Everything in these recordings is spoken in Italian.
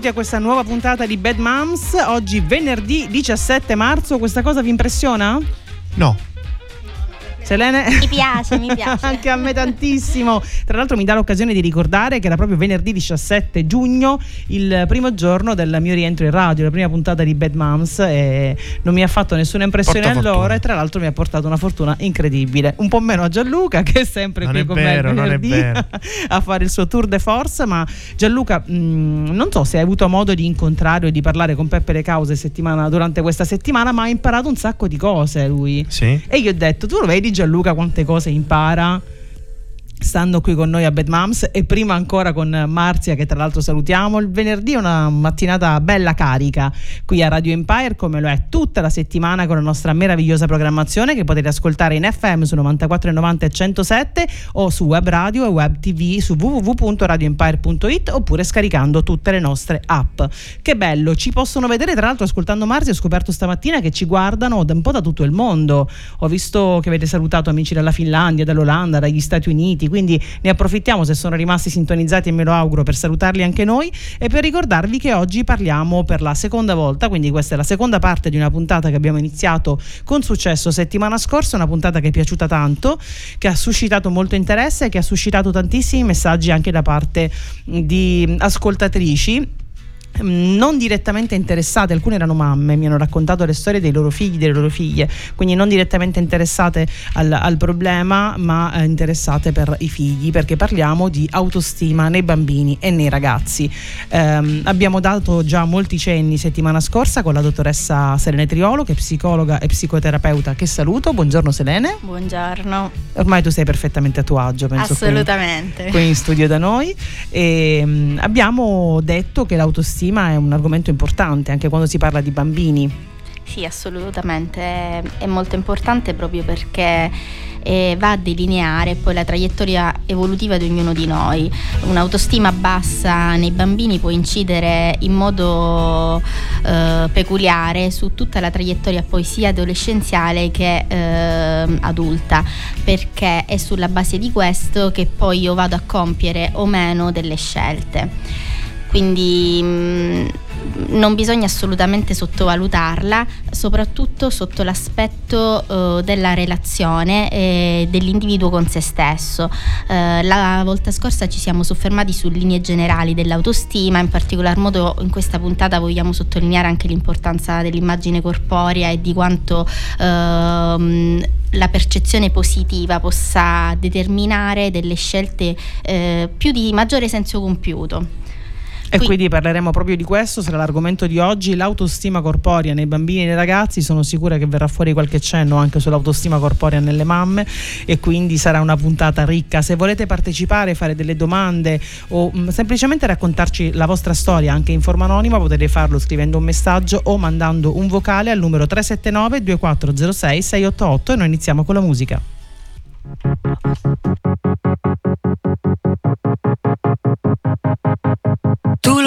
benvenuti a questa nuova puntata di Bad Moms. Oggi venerdì 17 marzo, questa cosa vi impressiona? Selene? Mi piace, mi piace. Anche a me tantissimo. Tra l'altro mi dà l'occasione di ricordare che era proprio venerdì 17 giugno, il primo giorno del mio rientro in radio, la prima puntata di Bad Moms e non mi ha fatto nessuna impressione Porta allora fortuna. e tra l'altro mi ha portato una fortuna incredibile. Un po' meno a Gianluca che è sempre Non qui è con vero, me venerdì a fare il suo tour de force, ma Gianluca, mh, non so se hai avuto modo di incontrare o di parlare con Peppe Le Cause settimana- durante questa settimana, ma ha imparato un sacco di cose lui. Sì? E io ho detto, tu lo vedi Gianluca quante cose impara? Stando qui con noi a Bad Moms e prima ancora con Marzia che tra l'altro salutiamo. Il venerdì è una mattinata bella carica qui a Radio Empire come lo è tutta la settimana con la nostra meravigliosa programmazione che potete ascoltare in FM su 94,90 e 107 o su web radio e web tv su www.radioempire.it oppure scaricando tutte le nostre app. Che bello, ci possono vedere tra l'altro ascoltando Marzia ho scoperto stamattina che ci guardano da un po' da tutto il mondo. Ho visto che avete salutato amici dalla Finlandia, dall'Olanda, dagli Stati Uniti, quindi ne approfittiamo se sono rimasti sintonizzati e me lo auguro per salutarli anche noi. E per ricordarvi che oggi parliamo per la seconda volta, quindi questa è la seconda parte di una puntata che abbiamo iniziato con successo settimana scorsa, una puntata che è piaciuta tanto, che ha suscitato molto interesse e che ha suscitato tantissimi messaggi anche da parte di ascoltatrici non direttamente interessate, alcune erano mamme, mi hanno raccontato le storie dei loro figli, delle loro figlie, quindi non direttamente interessate al, al problema, ma eh, interessate per i figli, perché parliamo di autostima nei bambini e nei ragazzi. Ehm, abbiamo dato già molti cenni settimana scorsa con la dottoressa Selene Triolo, che è psicologa e psicoterapeuta, che saluto. Buongiorno Selene. Buongiorno. Ormai tu sei perfettamente a tuo agio, penso. qui- Assolutamente. qui in studio da noi e mm, abbiamo detto che l'autostima è un argomento importante anche quando si parla di bambini. Sì, assolutamente. È molto importante proprio perché eh, va a delineare poi la traiettoria evolutiva di ognuno di noi. Un'autostima bassa nei bambini può incidere in modo eh, peculiare su tutta la traiettoria poi sia adolescenziale che eh, adulta, perché è sulla base di questo che poi io vado a compiere o meno delle scelte. Quindi mh, non bisogna assolutamente sottovalutarla, soprattutto sotto l'aspetto eh, della relazione e dell'individuo con se stesso. Eh, la volta scorsa ci siamo soffermati su linee generali dell'autostima, in particolar modo in questa puntata vogliamo sottolineare anche l'importanza dell'immagine corporea e di quanto ehm, la percezione positiva possa determinare delle scelte eh, più di maggiore senso compiuto. E Qui- quindi parleremo proprio di questo, sarà l'argomento di oggi, l'autostima corporea nei bambini e nei ragazzi, sono sicura che verrà fuori qualche cenno anche sull'autostima corporea nelle mamme e quindi sarà una puntata ricca. Se volete partecipare, fare delle domande o mh, semplicemente raccontarci la vostra storia anche in forma anonima, potete farlo scrivendo un messaggio o mandando un vocale al numero 379 2406 688 e noi iniziamo con la musica.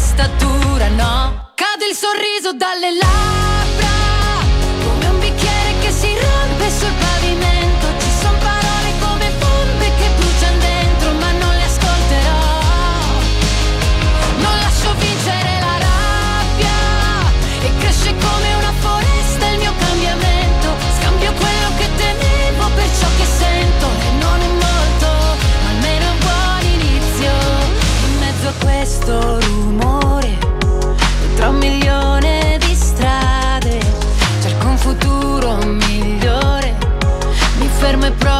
testa dura no. Cade il sorriso dalle labbra, Mi fermo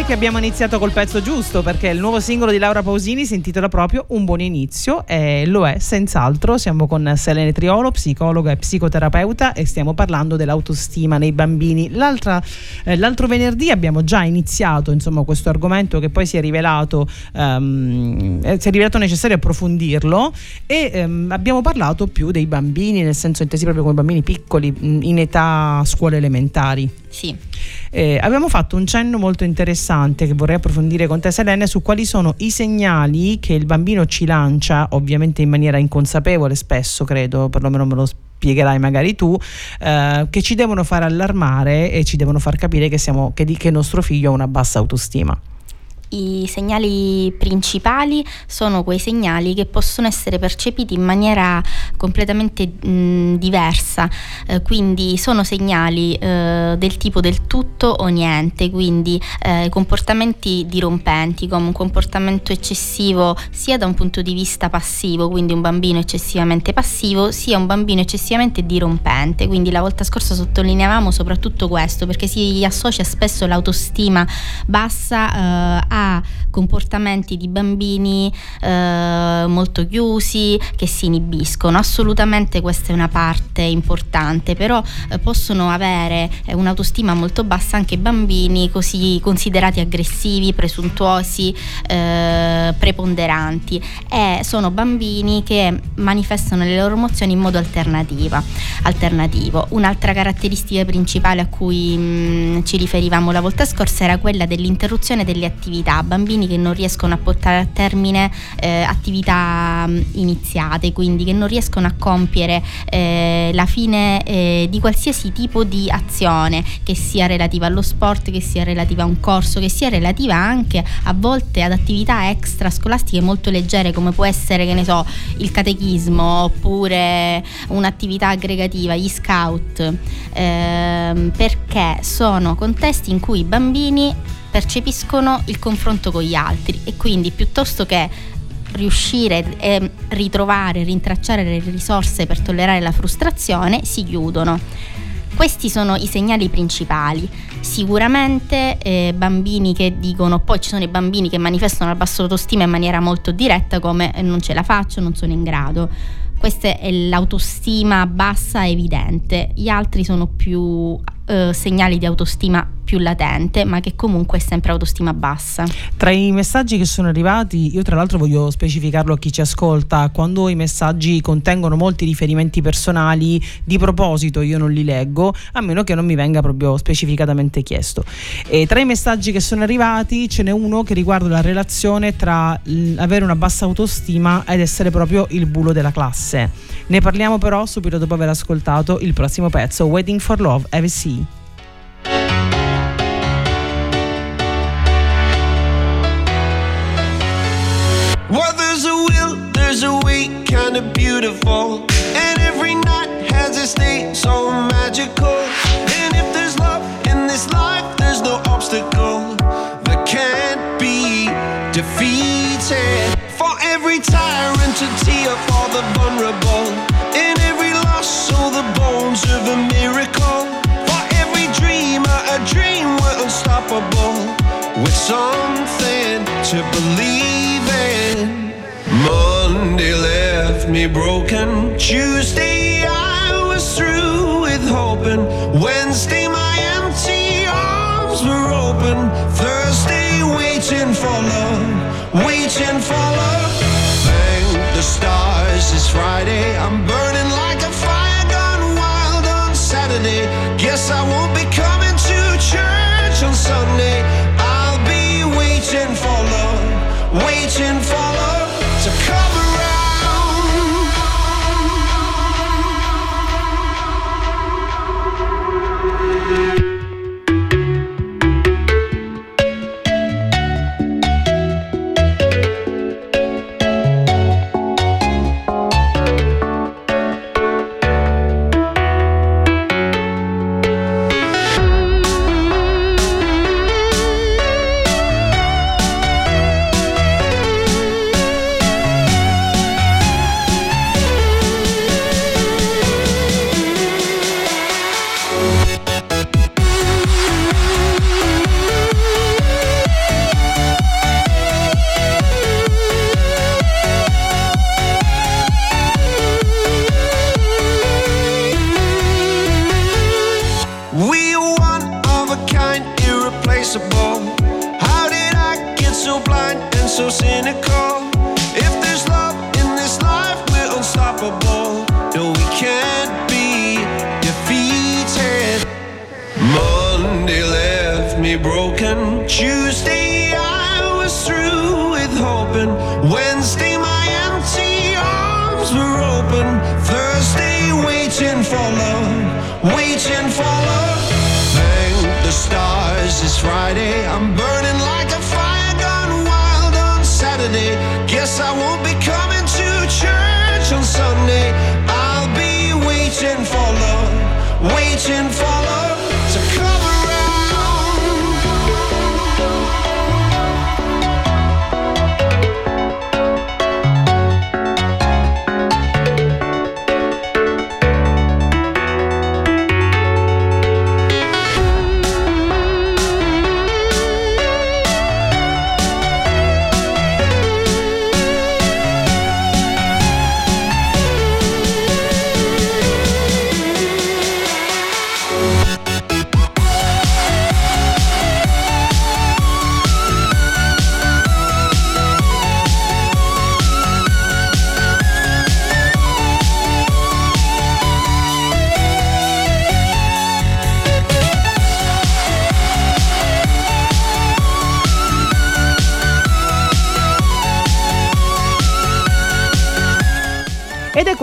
Direi che abbiamo iniziato col pezzo giusto perché il nuovo singolo di Laura Pausini si intitola proprio Un buon inizio e lo è senz'altro. Siamo con Selene Triolo, psicologa e psicoterapeuta e stiamo parlando dell'autostima nei bambini. Eh, l'altro venerdì abbiamo già iniziato insomma, questo argomento che poi si è rivelato, eh, si è rivelato necessario approfondirlo e ehm, abbiamo parlato più dei bambini, nel senso intesi proprio come bambini piccoli in età scuole elementari. Sì, Eh, abbiamo fatto un cenno molto interessante che vorrei approfondire con te Selene su quali sono i segnali che il bambino ci lancia, ovviamente in maniera inconsapevole spesso credo, perlomeno me lo spiegherai magari tu, eh, che ci devono far allarmare e ci devono far capire che, siamo, che, che il nostro figlio ha una bassa autostima. I segnali principali sono quei segnali che possono essere percepiti in maniera completamente mh, diversa, Eh, quindi sono segnali eh, del tipo del tutto o niente, quindi eh, comportamenti dirompenti come un comportamento eccessivo sia da un punto di vista passivo, quindi un bambino eccessivamente passivo, sia un bambino eccessivamente dirompente, quindi la volta scorsa sottolineavamo soprattutto questo perché si associa spesso l'autostima bassa eh, comportamenti di bambini eh, molto chiusi che si inibiscono. Assolutamente questa è una parte importante, però eh, possono avere eh, un'autostima molto bassa anche bambini così considerati aggressivi, presuntuosi, eh, preponderanti e sono bambini che manifestano le loro emozioni in modo alternativo. Un'altra caratteristica principale a cui mh, ci riferivamo la volta scorsa era quella dell'interruzione delle attività, bambini che non riescono a portare a termine eh, attività mh, iniziate, quindi che non riescono a compiere eh, la fine eh, di qualsiasi tipo di azione, che sia relativa allo sport, che sia relativa a un corso, che sia relativa anche a volte ad attività extrascolastiche molto leggere come può essere, che ne so, il catechismo oppure un'attività aggregativa, gli scout, ehm, perché sono contesti in cui i bambini percepiscono il confronto con gli altri e quindi piuttosto che riuscire a ritrovare, rintracciare le risorse per tollerare la frustrazione, si chiudono. Questi sono i segnali principali. Sicuramente eh, bambini che dicono, poi ci sono i bambini che manifestano la bassa autostima in maniera molto diretta come eh, non ce la faccio, non sono in grado. Questa è l'autostima bassa evidente, gli altri sono più eh, segnali di autostima più latente, ma che comunque è sempre autostima bassa. Tra i messaggi che sono arrivati, io tra l'altro voglio specificarlo a chi ci ascolta, quando i messaggi contengono molti riferimenti personali, di proposito io non li leggo, a meno che non mi venga proprio specificatamente chiesto. E tra i messaggi che sono arrivati ce n'è uno che riguarda la relazione tra avere una bassa autostima ed essere proprio il bulo della classe. Ne parliamo però subito dopo aver ascoltato il prossimo pezzo, Waiting for Love, Have See. And every night has a state so magical. And if there's love in this life, there's no obstacle that can't be defeated. For every tyrant to tear for the vulnerable. In every loss, all the bones of a miracle. For every dreamer, a dream we're unstoppable. with something to believe. Monday left me broken. Tuesday I was through with hoping. Wednesday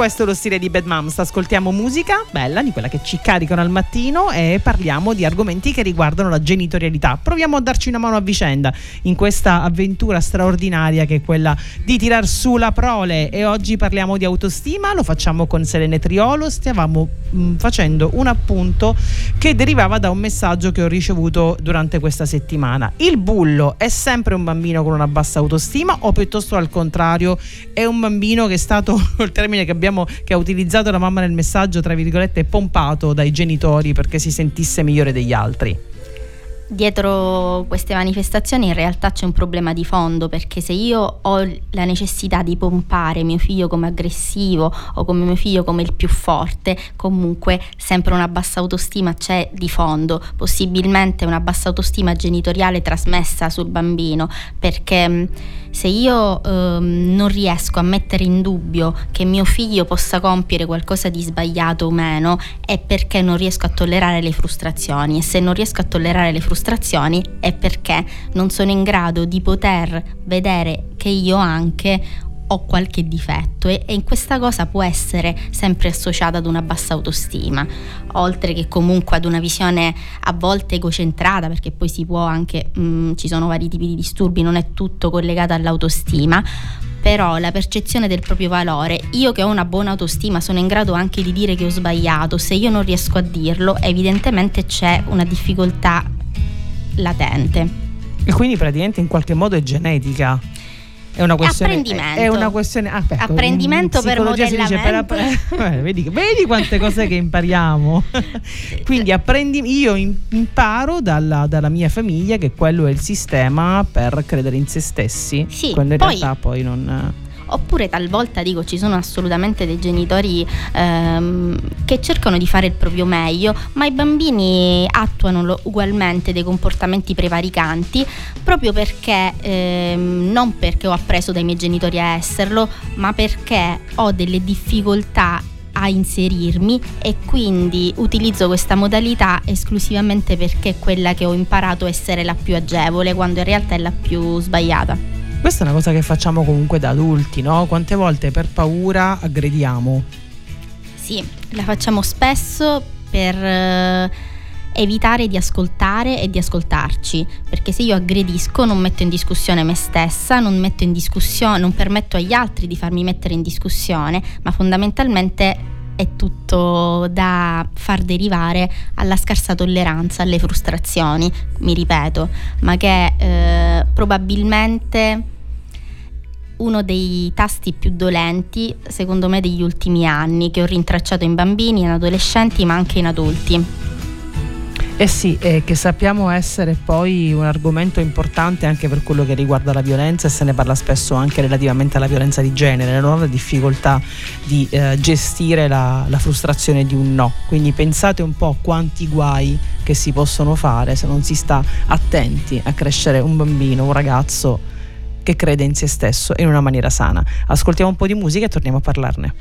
Ed è questo lo stile di Bad Moms. Ascoltiamo musica bella, di quella che ci caricano al mattino e parliamo di argomenti che riguardano la genitorialità. Proviamo a darci una mano a vicenda in questa avventura straordinaria che è quella di tirar su la prole. E oggi parliamo di autostima, lo facciamo con Selene Triolo. Stavamo mh, facendo un appunto che derivava da un messaggio che ho ricevuto durante questa settimana. Il bullo è sempre un bambino con una bassa autostima o piuttosto al contrario è un bambino che è stato il termine che abbiamo che ha utilizzato la mamma nel messaggio tra virgolette pompato dai genitori perché si sentisse migliore degli altri. Dietro queste manifestazioni in realtà c'è un problema di fondo perché se io ho la necessità di pompare mio figlio come aggressivo o come mio figlio come il più forte, comunque sempre una bassa autostima c'è di fondo, possibilmente una bassa autostima genitoriale trasmessa sul bambino perché mh, se io ehm, non riesco a mettere in dubbio che mio figlio possa compiere qualcosa di sbagliato o meno è perché non riesco a tollerare le frustrazioni. E se non riesco a tollerare le frustrazioni è perché non sono in grado di poter vedere che io anche ho qualche difetto e, e questa cosa può essere sempre associata ad una bassa autostima, oltre che comunque ad una visione a volte egocentrata, perché poi si può anche, mh, ci sono vari tipi di disturbi, non è tutto collegato all'autostima, però la percezione del proprio valore, io che ho una buona autostima sono in grado anche di dire che ho sbagliato, se io non riesco a dirlo evidentemente c'è una difficoltà latente. E quindi praticamente in qualche modo è genetica. È una questione. Apprendimento. È una questione. ah, ecco, Apprendimento per dice per app- modellamento. Eh, vedi, vedi quante cose che impariamo. Quindi apprendi, io im- imparo dalla, dalla mia famiglia che quello è il sistema per credere in se stessi. Sì, quando in poi- realtà poi non. Oppure talvolta dico ci sono assolutamente dei genitori ehm, che cercano di fare il proprio meglio, ma i bambini attuano ugualmente dei comportamenti prevaricanti proprio perché, ehm, non perché ho appreso dai miei genitori a esserlo, ma perché ho delle difficoltà a inserirmi e quindi utilizzo questa modalità esclusivamente perché è quella che ho imparato essere la più agevole quando in realtà è la più sbagliata. Questa è una cosa che facciamo comunque da adulti, no? Quante volte per paura aggrediamo? Sì, la facciamo spesso per eh, evitare di ascoltare e di ascoltarci, perché se io aggredisco non metto in discussione me stessa, non metto in discussione, non permetto agli altri di farmi mettere in discussione, ma fondamentalmente è tutto da far derivare alla scarsa tolleranza, alle frustrazioni, mi ripeto, ma che eh, probabilmente uno dei tasti più dolenti, secondo me, degli ultimi anni, che ho rintracciato in bambini, in adolescenti, ma anche in adulti. Eh sì, e che sappiamo essere poi un argomento importante anche per quello che riguarda la violenza e se ne parla spesso anche relativamente alla violenza di genere, la difficoltà di eh, gestire la, la frustrazione di un no. Quindi pensate un po' quanti guai che si possono fare se non si sta attenti a crescere un bambino, un ragazzo che crede in se stesso in una maniera sana. Ascoltiamo un po' di musica e torniamo a parlarne.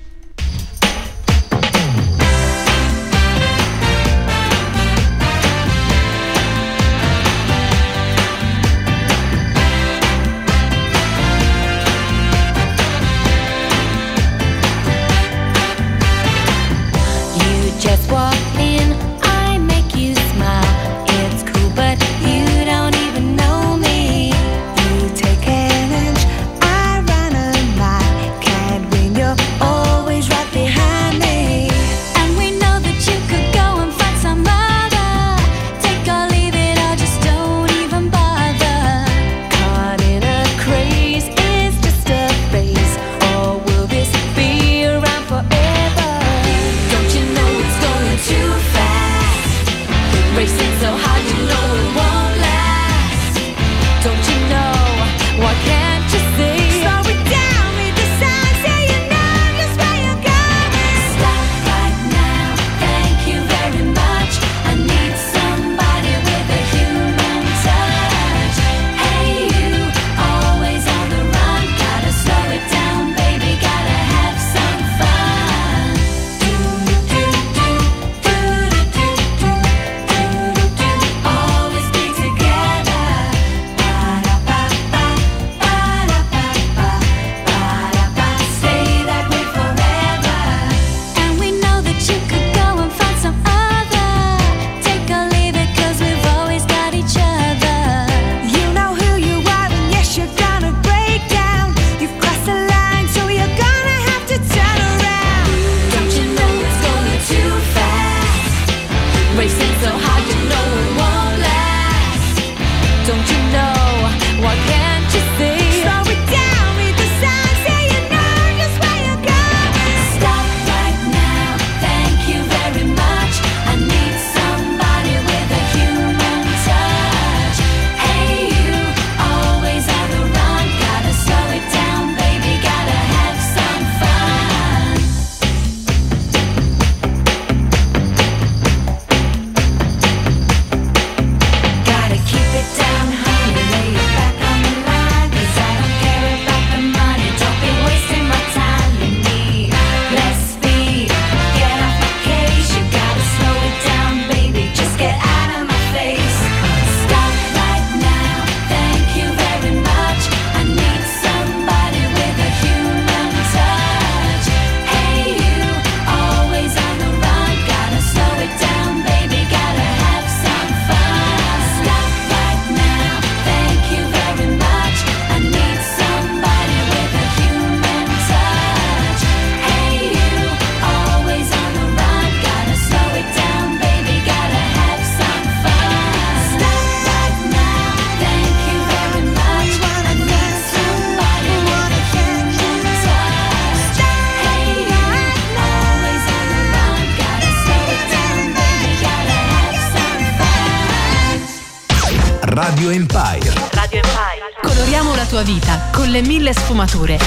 Le mille sfumature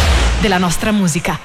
della nostra musica.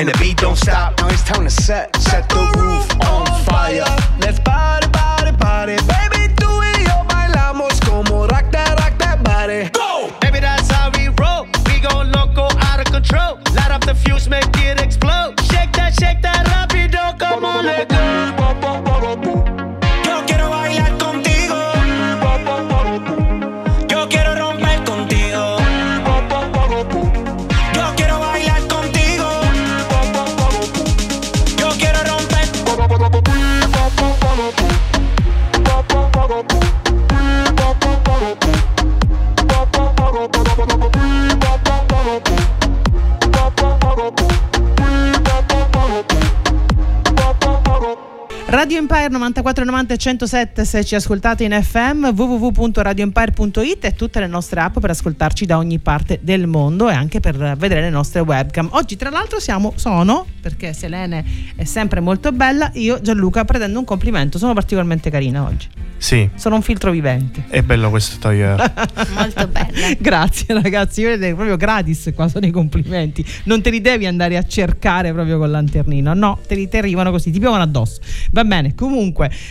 And the beat don't stop. Now it's time to set, set the 9490 107 se ci ascoltate in FM, www.radioempire.it e tutte le nostre app per ascoltarci da ogni parte del mondo e anche per vedere le nostre webcam. Oggi tra l'altro siamo, sono, perché Selene è sempre molto bella, io Gianluca prendendo un complimento, sono particolarmente carina oggi. Sì. Sono un filtro vivente. È bello questo tagliere. molto bello. Grazie ragazzi, vedete proprio gratis qua sono i complimenti. Non te li devi andare a cercare proprio con l'anternino, no, te li, te arrivano così, ti piovono addosso. Va bene, comunque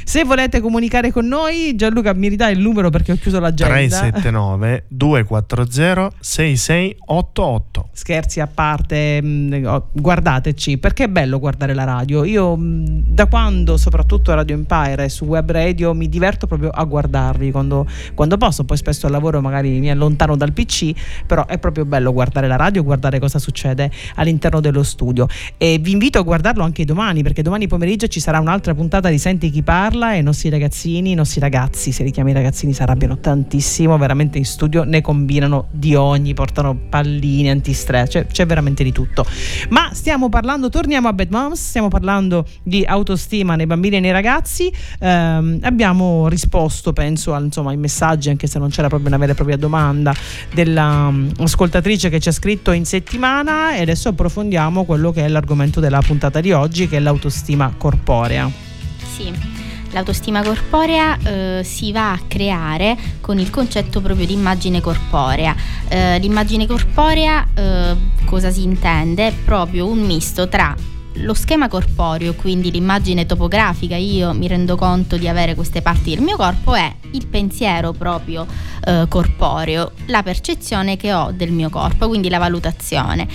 se volete comunicare con noi, Gianluca mi ridai il numero perché ho chiuso l'agenda. 379 240 6688. Scherzi a parte, mh, oh, guardateci perché è bello guardare la radio. Io mh, da quando, soprattutto Radio Empire e su web radio, mi diverto proprio a guardarvi quando, quando posso. Poi spesso al lavoro magari mi allontano dal PC, però è proprio bello guardare la radio, guardare cosa succede all'interno dello studio. E vi invito a guardarlo anche domani perché domani pomeriggio ci sarà un'altra puntata di Senti chi parla e i nostri ragazzini, i nostri ragazzi, se li chiami ragazzini si arrabbiano tantissimo, veramente in studio ne combinano di ogni, portano pallini, antistress, cioè, c'è veramente di tutto. Ma stiamo parlando, torniamo a Bad Moms, stiamo parlando di autostima nei bambini e nei ragazzi. Ehm, abbiamo risposto, penso, al, insomma, ai messaggi, anche se non c'era proprio una vera e propria domanda dell'ascoltatrice um, che ci ha scritto in settimana e adesso approfondiamo quello che è l'argomento della puntata di oggi, che è l'autostima corporea. Sì. L'autostima corporea eh, si va a creare con il concetto proprio di immagine corporea. Eh, l'immagine corporea eh, cosa si intende? È proprio un misto tra lo schema corporeo, quindi l'immagine topografica, io mi rendo conto di avere queste parti del mio corpo, è il pensiero proprio eh, corporeo, la percezione che ho del mio corpo, quindi la valutazione.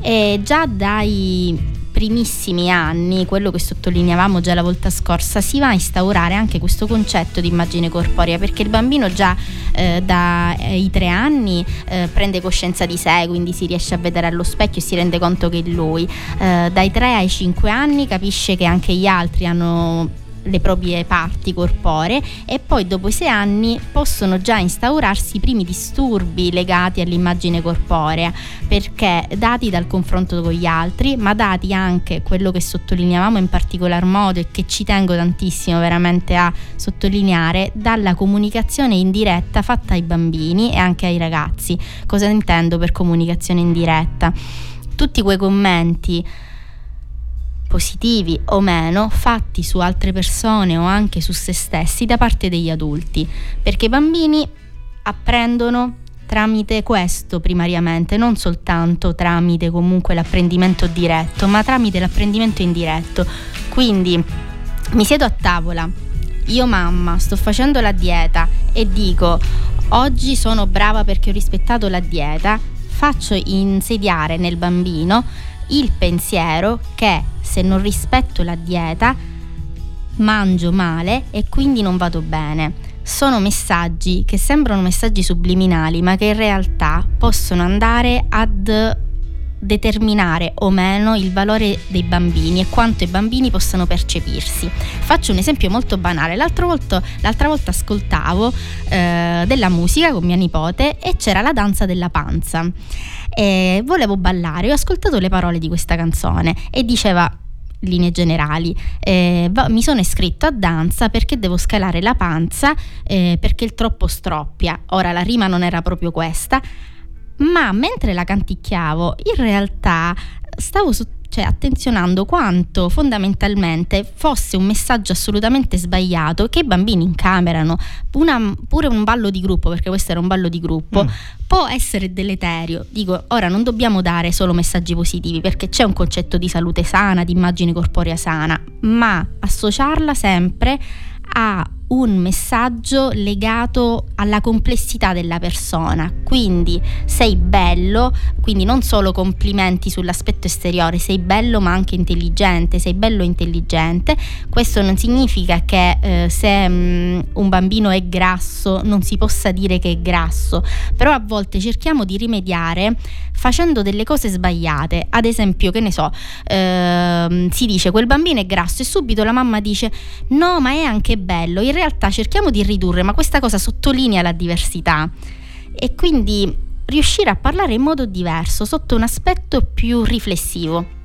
E già dai primissimi anni, quello che sottolineavamo già la volta scorsa, si va a instaurare anche questo concetto di immagine corporea, perché il bambino già eh, dai tre anni eh, prende coscienza di sé, quindi si riesce a vedere allo specchio e si rende conto che è lui. Eh, dai tre ai cinque anni capisce che anche gli altri hanno le proprie parti corporee e poi dopo i sei anni possono già instaurarsi i primi disturbi legati all'immagine corporea perché dati dal confronto con gli altri ma dati anche quello che sottolineiamo in particolar modo e che ci tengo tantissimo veramente a sottolineare dalla comunicazione indiretta fatta ai bambini e anche ai ragazzi. Cosa intendo per comunicazione indiretta tutti quei commenti positivi o meno fatti su altre persone o anche su se stessi da parte degli adulti, perché i bambini apprendono tramite questo primariamente, non soltanto tramite comunque l'apprendimento diretto, ma tramite l'apprendimento indiretto. Quindi mi siedo a tavola, io mamma sto facendo la dieta e dico oggi sono brava perché ho rispettato la dieta, faccio insediare nel bambino il pensiero che se non rispetto la dieta mangio male e quindi non vado bene. Sono messaggi che sembrano messaggi subliminali, ma che in realtà possono andare ad determinare o meno il valore dei bambini e quanto i bambini possano percepirsi. Faccio un esempio molto banale. L'altra volta, l'altra volta ascoltavo eh, della musica con mia nipote e c'era la danza della panza e volevo ballare, ho ascoltato le parole di questa canzone e diceva linee generali. Eh, va, mi sono iscritto a danza perché devo scalare la panza eh, perché il troppo stroppia. Ora la rima non era proprio questa, ma mentre la canticchiavo in realtà stavo su cioè attenzionando quanto fondamentalmente fosse un messaggio assolutamente sbagliato che i bambini incamerano, una, pure un ballo di gruppo, perché questo era un ballo di gruppo, mm. può essere deleterio. Dico, ora non dobbiamo dare solo messaggi positivi perché c'è un concetto di salute sana, di immagine corporea sana, ma associarla sempre a un messaggio legato alla complessità della persona. Quindi sei bello, quindi non solo complimenti sull'aspetto esteriore, sei bello ma anche intelligente, sei bello intelligente. Questo non significa che eh, se mh, mm, un bambino è grasso non si possa dire che è grasso, però a volte cerchiamo di rimediare facendo delle cose sbagliate. Ad esempio, che ne so, ehm, si dice quel bambino è grasso e subito la mamma dice no, ma è anche bello. In realtà cerchiamo di ridurre, ma questa cosa sottolinea la diversità e quindi riuscire a parlare in modo diverso, sotto un aspetto più riflessivo.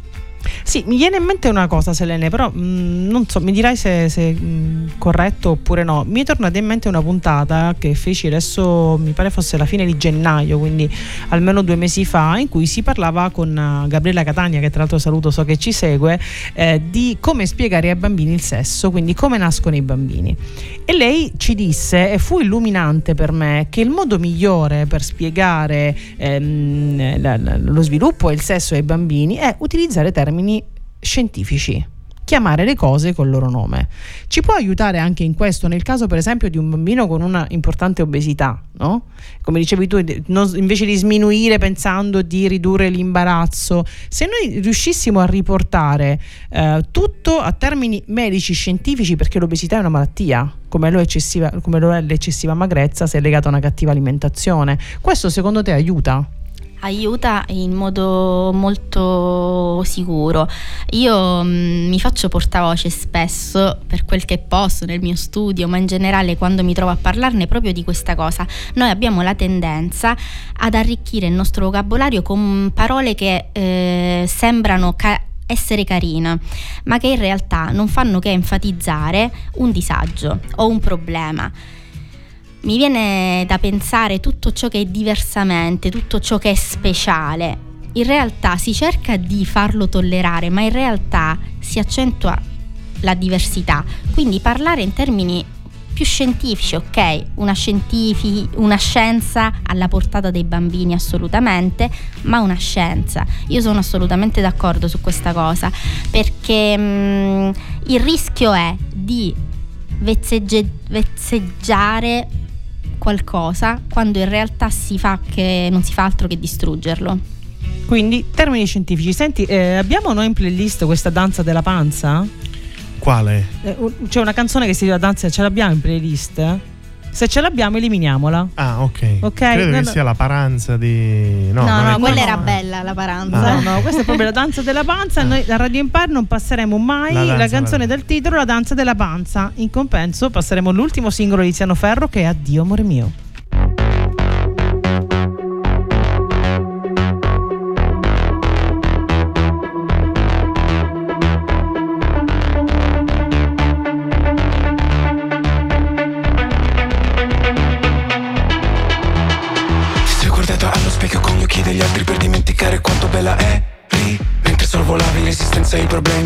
Sì, mi viene in mente una cosa, Selene, però mh, mm, non so, mi dirai se è mm, corretto oppure no. Mi è tornata in mente una puntata che feci adesso, mi pare fosse la fine di gennaio, quindi almeno due mesi fa, in cui si parlava con uh, Gabriella Catania, che tra l'altro saluto, so che ci segue, eh, di come spiegare ai bambini il sesso, quindi come nascono i bambini. E lei ci disse, e fu illuminante per me, che il modo migliore per spiegare ehm, la, la, lo sviluppo e il sesso ai bambini è utilizzare termini termini scientifici chiamare le cose col loro nome. Ci può aiutare anche in questo, nel caso per esempio di un bambino con una importante obesità, no? Come dicevi tu, non, invece di sminuire pensando di ridurre l'imbarazzo, se noi riuscissimo a riportare eh, tutto a termini medici scientifici, perché l'obesità è una malattia, come lo, come lo è l'eccessiva magrezza se è legata a una cattiva alimentazione, questo secondo te aiuta? Aiuta in modo molto sicuro. Io mh, mm, mi faccio portavoce spesso per quel che posso nel mio studio, ma in generale quando mi trovo a parlarne proprio di questa cosa. Noi abbiamo la tendenza ad arricchire il nostro vocabolario con parole che eh, sembrano ca- essere carine, ma che in realtà non fanno che enfatizzare un disagio o un problema mi viene da pensare tutto ciò che è diversamente, tutto ciò che è speciale. In realtà si cerca di farlo tollerare, ma in realtà si accentua la diversità. Quindi parlare in termini più scientifici, ok, una, scientific- una scienza alla portata dei bambini assolutamente, ma una scienza. Io sono assolutamente d'accordo su questa cosa, perché mh, mm, il rischio è di vezzegge- vezzeggiare qualcosa quando in realtà si fa che non si fa altro che distruggerlo. Quindi, termini scientifici. Senti, eh, abbiamo noi in playlist questa danza della panza? Quale? Eh, c'è una canzone che si chiama Danza, ce l'abbiamo in playlist? Se ce l'abbiamo, eliminiamola. Ah, ok. okay? Credo no, che no. sia la paranza di. No, no, no quella no. era bella la paranza. Ah. No, no, questa è proprio la danza della panza. Noi da Radio Empire non passeremo mai La la, canzone della- del titolo, la danza della panza. In compenso, passeremo l'ultimo singolo di Tiziano Ferro che è Addio, amore mio.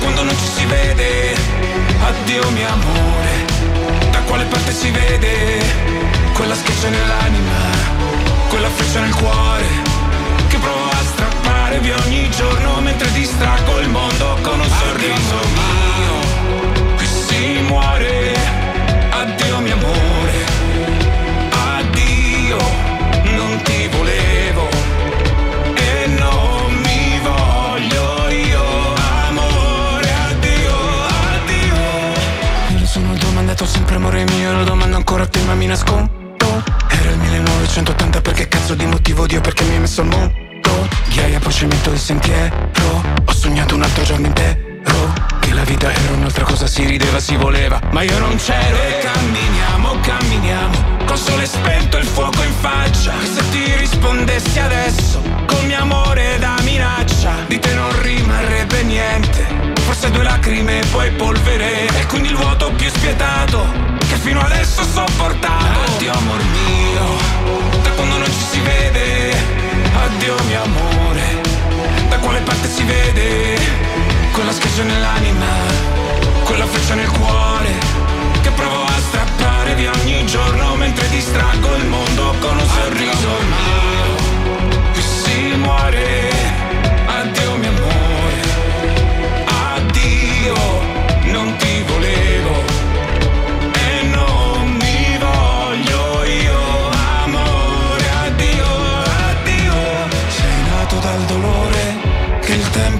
quando non ci si vede. Addio mio amore Da quale parte si vede? Quella schiaccia nell'anima Quella freccia nel cuore Che provo a strappare via ogni giorno Mentre distraggo il mondo con un sorriso mio Qui si muore. Addio mio amore ancora te, ma mi nascondo. Era il 1980, perché cazzo di motivo Dio perché mi hai messo al mondo? Ghiaia, poi cemento il sentiero. Ho sognato un altro giorno intero. Che la vita era un'altra cosa, si rideva, si voleva, ma io non c'ero. E camminiamo, camminiamo, col sole spento il fuoco in faccia. E se ti rispondessi adesso, col mio amore da minaccia, di te non rimarrebbe niente. Forse due lacrime e poi polvere. E quindi il vuoto più spietato, che fino adesso ho sopportato. Addio amor mio, da quando non ci si vede. Addio mio amore, da quale parte si vede? Quella schiaccia nell'anima, quella freccia nel cuore, che provo a strappare via ogni giorno mentre distraggo il mondo con un sorriso mio. Qui si muore,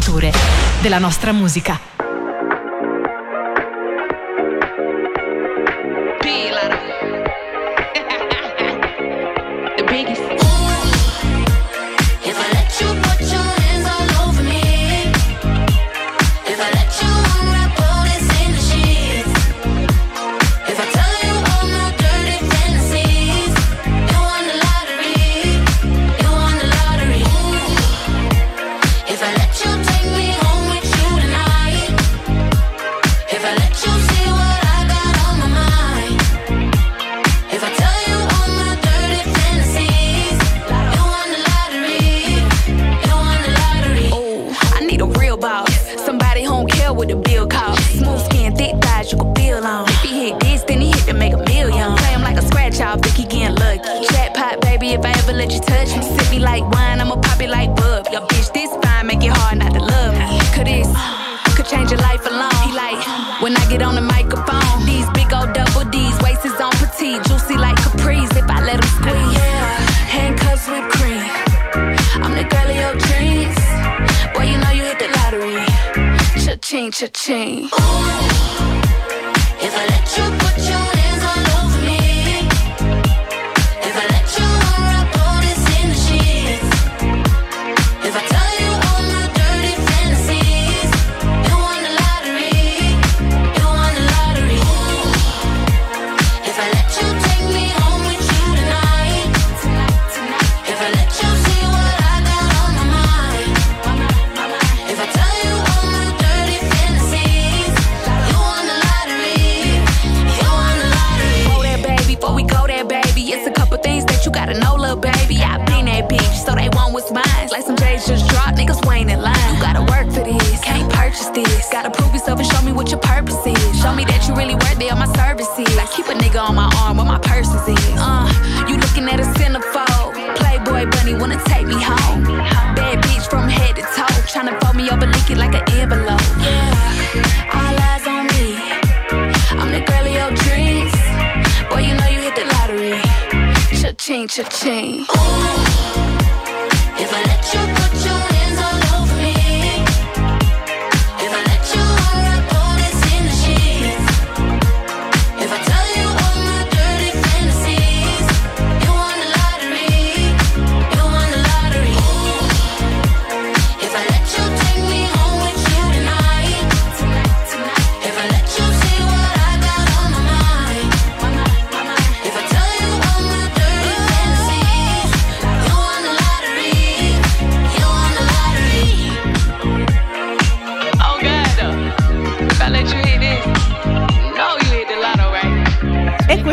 sfumature della nostra musica. Cha-ching.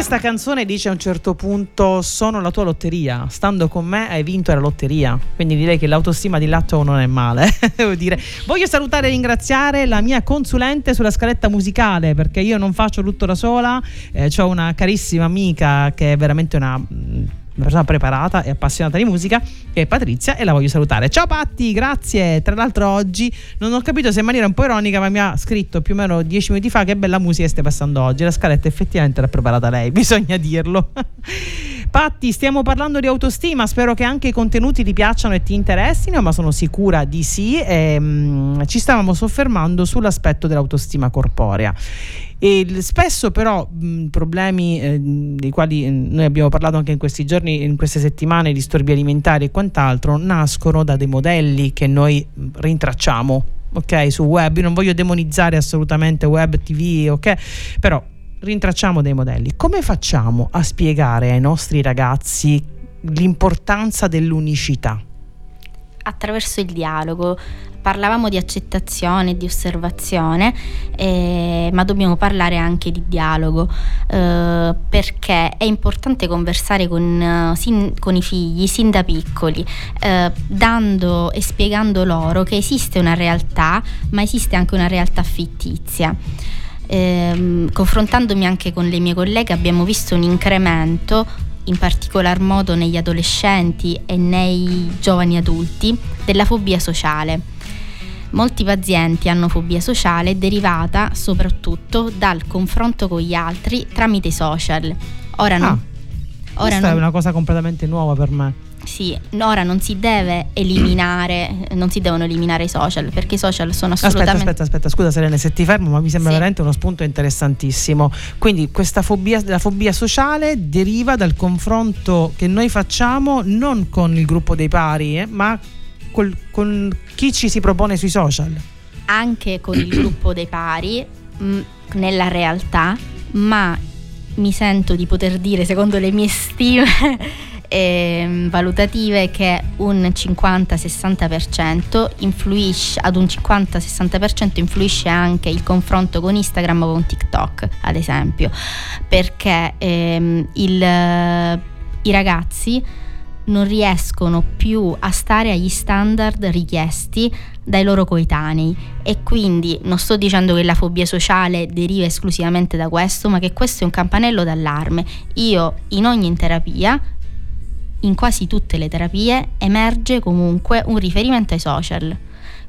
questa canzone dice a un certo punto sono la tua lotteria, stando con me hai vinto la lotteria, quindi direi che l'autostima di Latto non è male, devo dire. Voglio salutare e ringraziare la mia consulente sulla scaletta musicale perché io non faccio tutto da sola, eh, ho una carissima amica che è veramente una mm, una persona preparata e appassionata di musica, che è Patrizia, e la voglio salutare. Ciao Patti, grazie. Tra l'altro oggi non ho capito se in maniera un po' ironica, ma mi ha scritto più o meno dieci minuti fa che bella musica stai passando oggi. La scaletta effettivamente l'ha preparata lei, bisogna dirlo. Patti, stiamo parlando di autostima, spero che anche i contenuti ti piacciono e ti interessino, ma sono sicura di sì. E, mh, ci stavamo soffermando sull'aspetto dell'autostima corporea. E spesso però mh, problemi eh, dei quali eh, noi abbiamo parlato anche in questi giorni, in queste settimane, disturbi alimentari e quant'altro, nascono da dei modelli che noi rintracciamo. Ok, su web, io non voglio demonizzare assolutamente web, tv, ok, però rintracciamo dei modelli. Come facciamo a spiegare ai nostri ragazzi l'importanza dell'unicità? Attraverso il dialogo parlavamo di accettazione, di osservazione, eh, ma dobbiamo parlare anche di dialogo, eh, perché è importante conversare con, eh, sin, con, i figli sin da piccoli, eh, dando e spiegando loro che esiste una realtà, ma esiste anche una realtà fittizia. Ehm, confrontandomi anche con le mie colleghe abbiamo visto un incremento in particolar modo negli adolescenti e nei giovani adulti, della fobia sociale Molti pazienti hanno fobia sociale derivata soprattutto dal confronto con gli altri tramite i social. Ora no. Ah, ora questa non... è una cosa completamente nuova per me. Sì, ora non si deve eliminare, non si devono eliminare i social perché i social sono assolutamente... Aspetta, aspetta, aspetta, scusa Serena, se ti fermo ma mi sembra sì. veramente uno spunto interessantissimo. Quindi questa fobia, la fobia sociale deriva dal confronto che noi facciamo non con il gruppo dei pari eh, ma col- con chi ci si propone sui social. anche con il gruppo dei pari mh, nella realtà, ma mi sento di poter dire, secondo le mie stime ehm, valutative, che un 50-60% influisce, ad un 50-60% influisce anche il confronto con Instagram o con TikTok, ad esempio, perché ehm, il, i ragazzi non riescono più a stare agli standard richiesti dai loro coetanei e quindi non sto dicendo che la fobia sociale deriva esclusivamente da questo, ma che questo è un campanello d'allarme. Io in ogni terapia, in quasi tutte le terapie, emerge comunque un riferimento ai social.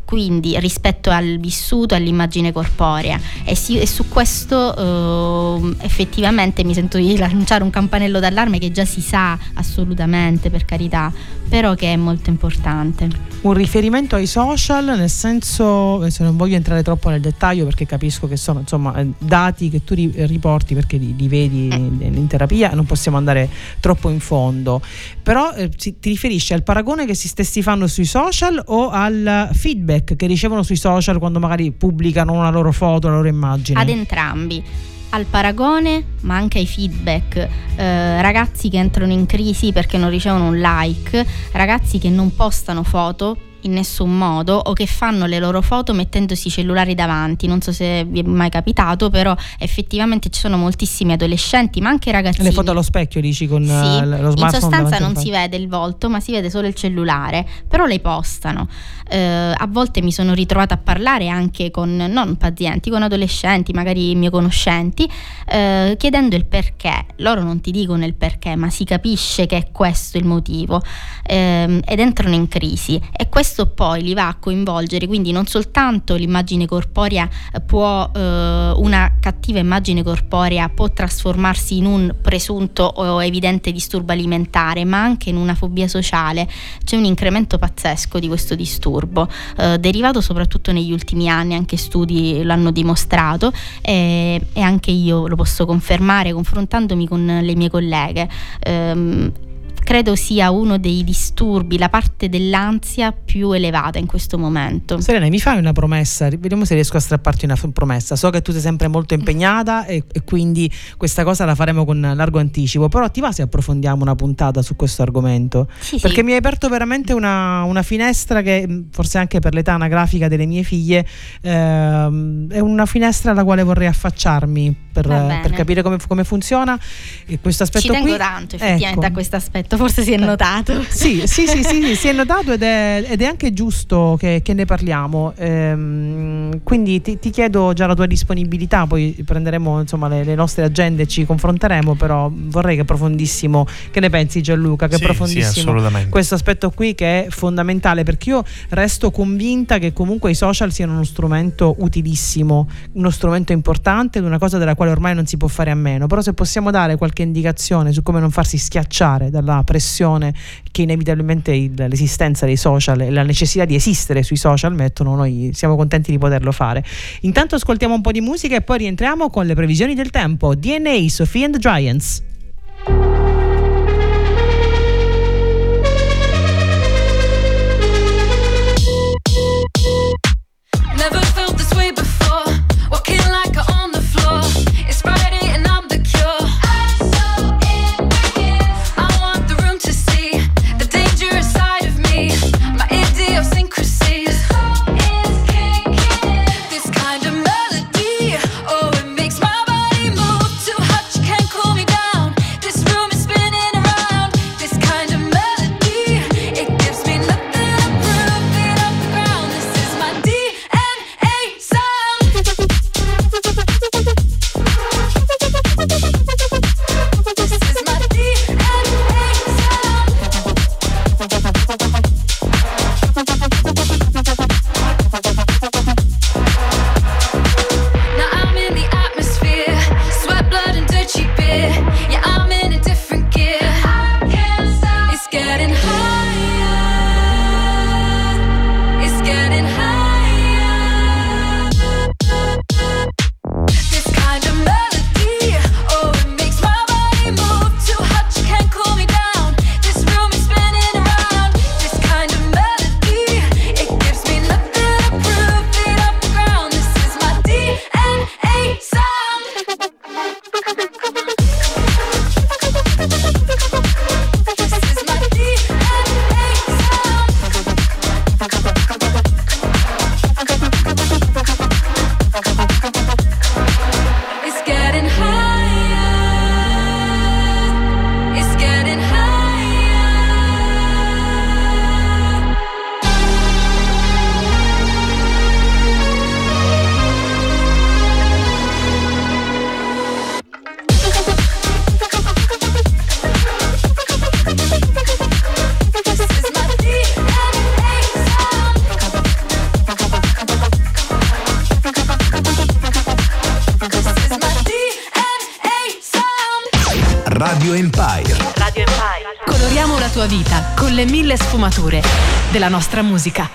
Quindi rispetto al vissuto, all'immagine corporea e, si- e su questo ehm, effettivamente mi sento di lanciare un campanello d'allarme che già si sa assolutamente per carità, però che è molto importante. Un riferimento ai social, nel senso, adesso non voglio entrare troppo nel dettaglio perché capisco che sono insomma eh, dati che tu ri- riporti perché li, li vedi in, in terapia, non possiamo andare troppo in fondo. Però eh, ti riferisci al paragone che si stessi fanno sui social o al feedback che ricevono sui social quando magari pubblicano una loro foto, la loro immagine? Ad entrambi. Al paragone, ma anche ai feedback. Eh, ragazzi che entrano in crisi perché non ricevono un like, ragazzi che non postano foto in nessun modo o che fanno le loro foto mettendosi i cellulari davanti. Non so se vi è mai capitato, però effettivamente ci sono moltissimi adolescenti, ma anche ragazzini. Le foto allo specchio dici con Sì, eh, lo in smartphone sostanza davanti non si vede il volto, ma si vede solo il cellulare, però le postano. Eh, a volte mi sono ritrovata a parlare anche con non pazienti, con adolescenti, magari miei conoscenti, eh, chiedendo il perché. Loro non ti dicono il perché, ma si capisce che è questo il motivo ehm, ed entrano in crisi e questo poi li va a coinvolgere, quindi non soltanto l'immagine corporea eh, può, eh, una cattiva immagine corporea può trasformarsi in un presunto o evidente disturbo alimentare, ma anche in una fobia sociale. C'è un incremento pazzesco di questo disturbo, eh, derivato soprattutto negli ultimi anni, anche studi l'hanno dimostrato e, e anche io lo posso confermare confrontandomi con le mie colleghe. Ehm, credo sia uno dei disturbi, la parte dell'ansia più elevata in questo momento. Serena, mi fai una promessa? Vediamo se riesco a strapparti una promessa. So che tu sei sempre molto impegnata e, e quindi questa cosa la faremo con largo anticipo. Però ti va se approfondiamo una puntata su questo argomento? Sì, sì. Perché mi hai aperto veramente una, una finestra che, mh, forse anche per l'età anagrafica delle mie figlie, ehm, è una finestra alla quale vorrei affacciarmi per, per capire come, come funziona. E questo aspetto Ci tengo qui- tanto effettivamente Ecco. a questo aspetto, forse si è notato. Sì, sì, sì, sì, sì, si è notato ed è, ed è anche giusto che, che ne parliamo. Ehm, quindi ti, ti chiedo già la tua disponibilità, poi prenderemo insomma, le, le nostre agende e ci confronteremo, però vorrei che approfondissimo, che ne pensi Gianluca, che Sì, approfondissimo questo aspetto qui che è fondamentale perché io resto convinta che comunque i social siano uno strumento utilissimo, uno strumento importante ed una cosa della quale ormai non si può fare a meno, però se possiamo dare qualche indicazione su come non farsi schiacciare dalla pressione che inevitabilmente il- l'esistenza dei social e la necessità di esistere sui social mettono, noi siamo contenti di poterlo fare. Intanto ascoltiamo un po' di musica e poi rientriamo con le previsioni del tempo. DNA, Sophie and the Giants. Della nostra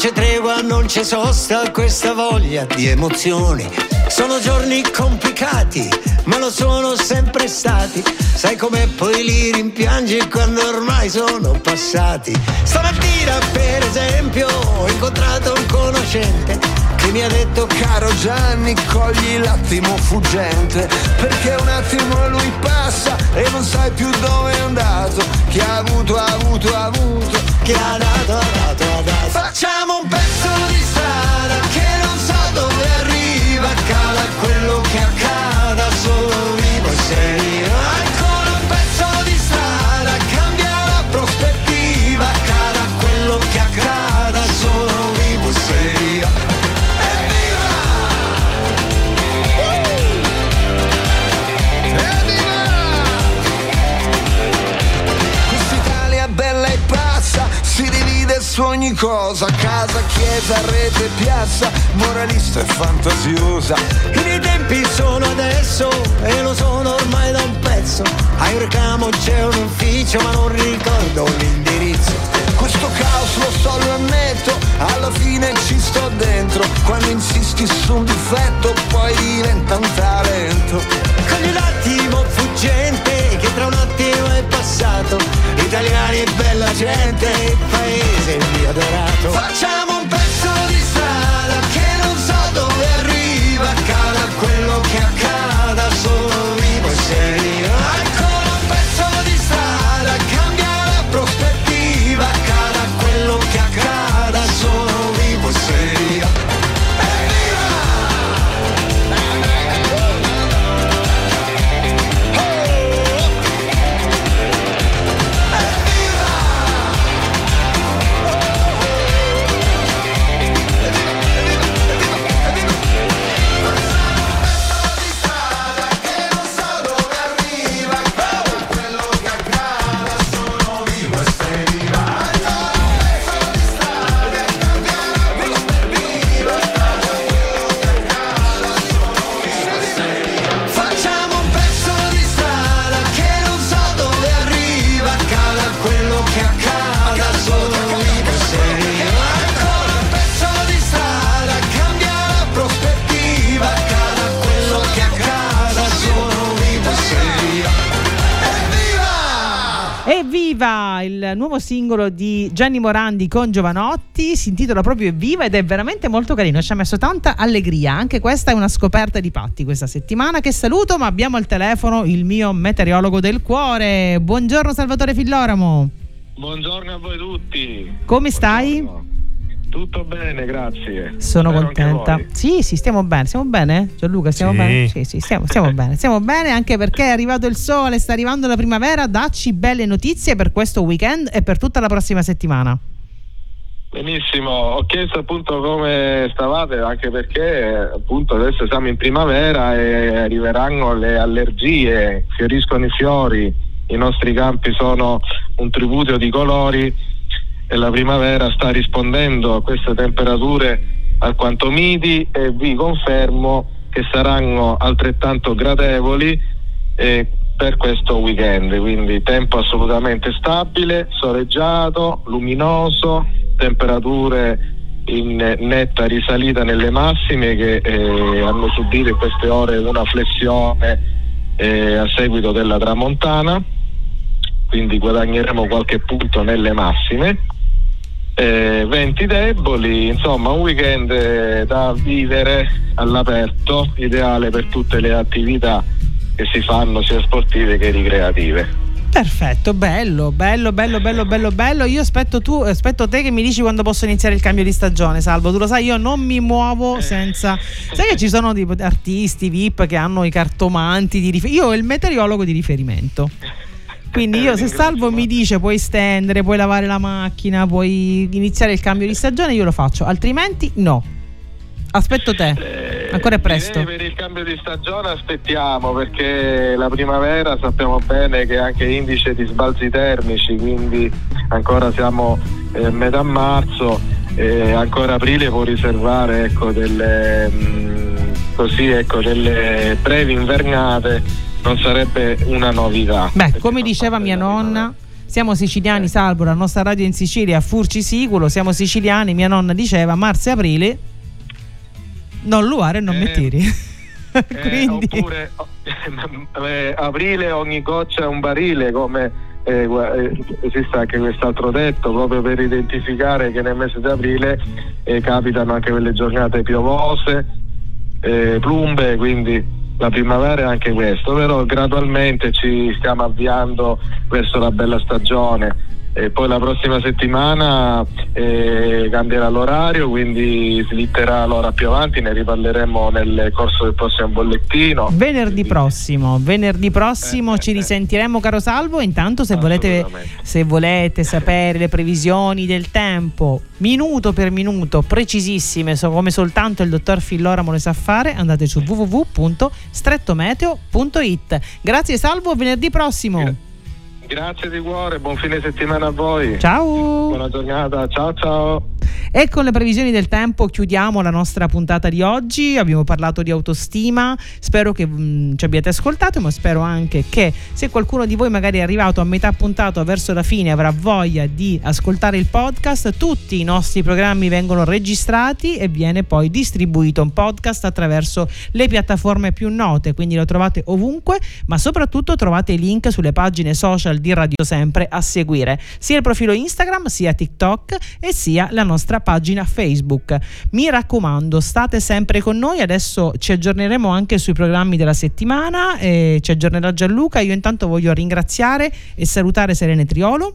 c'è tregua, non c'è sosta, questa voglia di emozioni. Sono giorni complicati, ma lo sono sempre stati. Sai com'è poi li rimpiangi quando ormai sono passati. Stamattina, per esempio, ho incontrato un conoscente che mi ha detto caro Gianni cogli l'attimo fuggente perché un attimo lui passa e non sai più dove è andato chi ha avuto ha avuto ha avuto chi ha dato ha dato ha dato. Facciamo un pezzo di strada cosa, casa, chiesa, rete, piazza, moralista e fantasiosa. I miei tempi sono adesso e lo sono ormai da un pezzo. A Ircamo c'è un ufficio ma non ricordo l'indirizzo. Questo caos lo so, lo ammetto, alla fine ci sto dentro. Quando insisti su un difetto poi diventa un talento. Cogli l'attimo fuggente che tra un attimo è passato. Italiani e bella gente, il paese mio adorato. Facciamo un pezzo Evviva! Il nuovo singolo di Gianni Morandi con Giovanotti si intitola proprio Evviva ed è veramente molto carino, ci ha messo tanta allegria. Anche questa è una scoperta di Patti questa settimana. Che saluto, ma abbiamo al telefono il mio meteorologo del cuore. Buongiorno Salvatore Filloramo. Buongiorno a voi tutti. Come stai? Tutto bene, grazie. Sono Spero contenta. Sì, sì, stiamo bene. Stiamo bene? Gianluca, stiamo Sì. bene? Sì, sì, stiamo, stiamo bene. Stiamo bene anche perché è arrivato il sole, sta arrivando la primavera. Dacci belle notizie per questo weekend e per tutta la prossima settimana. Benissimo, ho chiesto appunto come stavate, anche perché appunto adesso siamo in primavera e arriveranno le allergie, fioriscono i fiori, i nostri campi sono un tributo di colori e la primavera sta rispondendo a queste temperature alquanto miti e vi confermo che saranno altrettanto gradevoli eh, per questo weekend, quindi tempo assolutamente stabile, soleggiato, luminoso, temperature in netta risalita nelle massime che eh, hanno subito in queste ore una flessione eh, a seguito della tramontana, quindi guadagneremo qualche punto nelle massime. Eh, venti deboli, insomma un weekend eh, da vivere all'aperto, ideale per tutte le attività che si fanno sia sportive che ricreative. Perfetto, bello, bello, bello, bello, bello, bello. Io aspetto tu, aspetto te che mi dici quando posso iniziare il cambio di stagione, Salvo. Tu lo sai, io non mi muovo senza. Sai che ci sono tipo artisti VIP che hanno i cartomanti di riferimento. Io ho il meteorologo di riferimento. Quindi io se Salvo mi dice puoi stendere, puoi lavare la macchina, puoi iniziare il cambio di stagione, io lo faccio, altrimenti no. Aspetto te. Ancora è presto. Per il cambio di stagione aspettiamo perché la primavera sappiamo bene che è anche indice di sbalzi termici, quindi ancora siamo eh, metà marzo e ancora aprile può riservare ecco, delle, mm, così, ecco, delle brevi invernate, non sarebbe una novità. Beh, come diceva mia nonna, siamo siciliani, salvo la nostra radio in Sicilia, a Furci Siculo, siamo siciliani, mia nonna diceva marzo e aprile non luare e non Eh, mettiri. Eh, Quindi oppure eh, aprile ogni goccia è un barile come eh, gua- eh, esiste anche quest'altro detto proprio per identificare che nel mese di aprile eh, capitano anche quelle giornate piovose eh, plumbe quindi la primavera è anche questo però gradualmente ci stiamo avviando verso la bella stagione e poi la prossima settimana eh, cambierà l'orario, quindi slitterà l'ora più avanti, ne riparleremo nel corso del prossimo bollettino. venerdì prossimo, venerdì prossimo ci risentiremo caro Salvo, intanto se volete, se volete sapere le previsioni del tempo, minuto per minuto, precisissime, come soltanto il dottor Filloramo le sa fare, andate su www.strettometeo.it. Grazie Salvo, venerdì prossimo. Grazie di cuore, buon fine settimana a voi. Ciao. Buona giornata, ciao ciao. E con le previsioni del tempo chiudiamo la nostra puntata di oggi. Abbiamo parlato di autostima. Spero che mm, ci abbiate ascoltato, ma spero anche che se qualcuno di voi magari è arrivato a metà puntata verso la fine avrà voglia di ascoltare il podcast, tutti i nostri programmi vengono registrati e viene poi distribuito un podcast attraverso le piattaforme più note, quindi lo trovate ovunque, ma soprattutto trovate i link sulle pagine social di Radio Sempre a seguire, sia il profilo Instagram, sia TikTok e sia la nostra pagina Facebook. Mi raccomando, state sempre con noi, adesso ci aggiorneremo anche sui programmi della settimana, e ci aggiornerà Gianluca, io intanto voglio ringraziare e salutare Serene Triolo.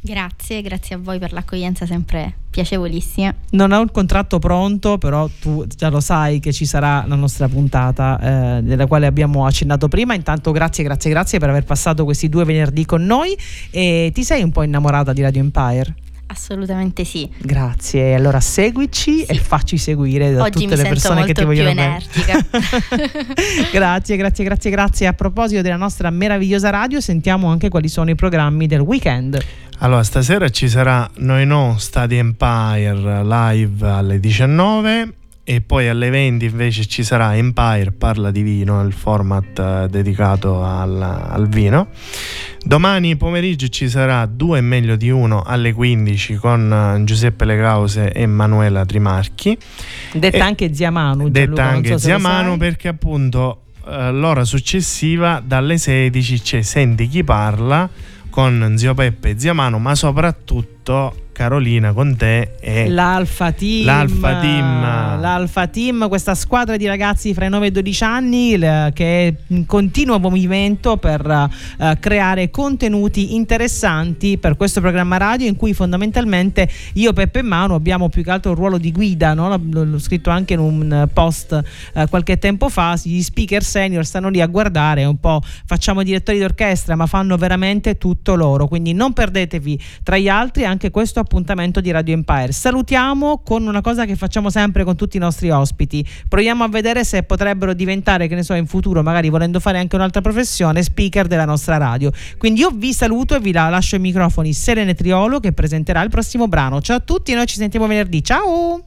Grazie, grazie a voi per l'accoglienza sempre piacevolissima. Non ho il contratto pronto, però tu già lo sai che ci sarà la nostra puntata eh, della quale abbiamo accennato prima. Intanto grazie, grazie, grazie per aver passato questi due venerdì con noi e ti sei un po' innamorata di Radio Empire? Assolutamente sì. Grazie, allora seguici e facci seguire da Oggi tutte le persone che ti vogliono bene. energica. grazie, grazie, grazie, grazie. A proposito della nostra meravigliosa radio, sentiamo anche quali sono i programmi del weekend. Allora, stasera ci sarà Noi No Stadi Empire live alle 19 e poi alle 20 invece ci sarà Empire Parla di Vino, il format eh, dedicato al, al vino. Domani pomeriggio ci sarà Due meglio di uno alle 15 con eh, Giuseppe Legause e Manuela Trimarchi. Detta E- anche zia Manu. Detta Gianluca, anche so zia. Manu perché appunto eh, l'ora successiva dalle 16 c'è Senti chi parla con zio Peppe e zia Manu ma soprattutto Carolina con te e L'Alfa Team, L'Alfa Team. l'Alfa Team, questa squadra di ragazzi fra i 9 e i 12 anni che è in continuo movimento per eh, creare contenuti interessanti per questo programma radio in cui fondamentalmente io, Peppe e Manu abbiamo più che altro un ruolo di guida, no? L'ho- l'ho scritto anche in un post eh, qualche tempo fa, gli speaker senior stanno lì a guardare un po', facciamo direttori d'orchestra ma fanno veramente tutto loro, quindi non perdetevi tra gli altri anche questo appuntamento di Radio Empire. Salutiamo con una cosa che facciamo sempre con tutti i nostri ospiti. Proviamo a vedere se potrebbero diventare, che ne so, in futuro, magari volendo fare anche un'altra professione, speaker della nostra radio. Quindi io vi saluto e vi la- lascio i microfoni Serene Triolo che presenterà il prossimo brano. Ciao a tutti, noi ci sentiamo venerdì. Ciao!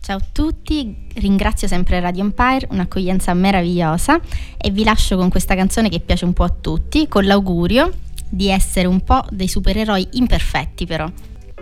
Ciao a tutti, ringrazio sempre Radio Empire, un'accoglienza meravigliosa e vi lascio con questa canzone che piace un po' a tutti, con l'augurio di essere un po' dei supereroi imperfetti però.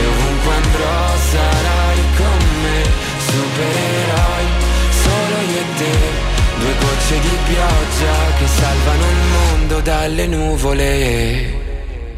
e ovunque andrò sarai con me, supereroi solo io e te. Due gocce di pioggia che salvano il mondo dalle nuvole.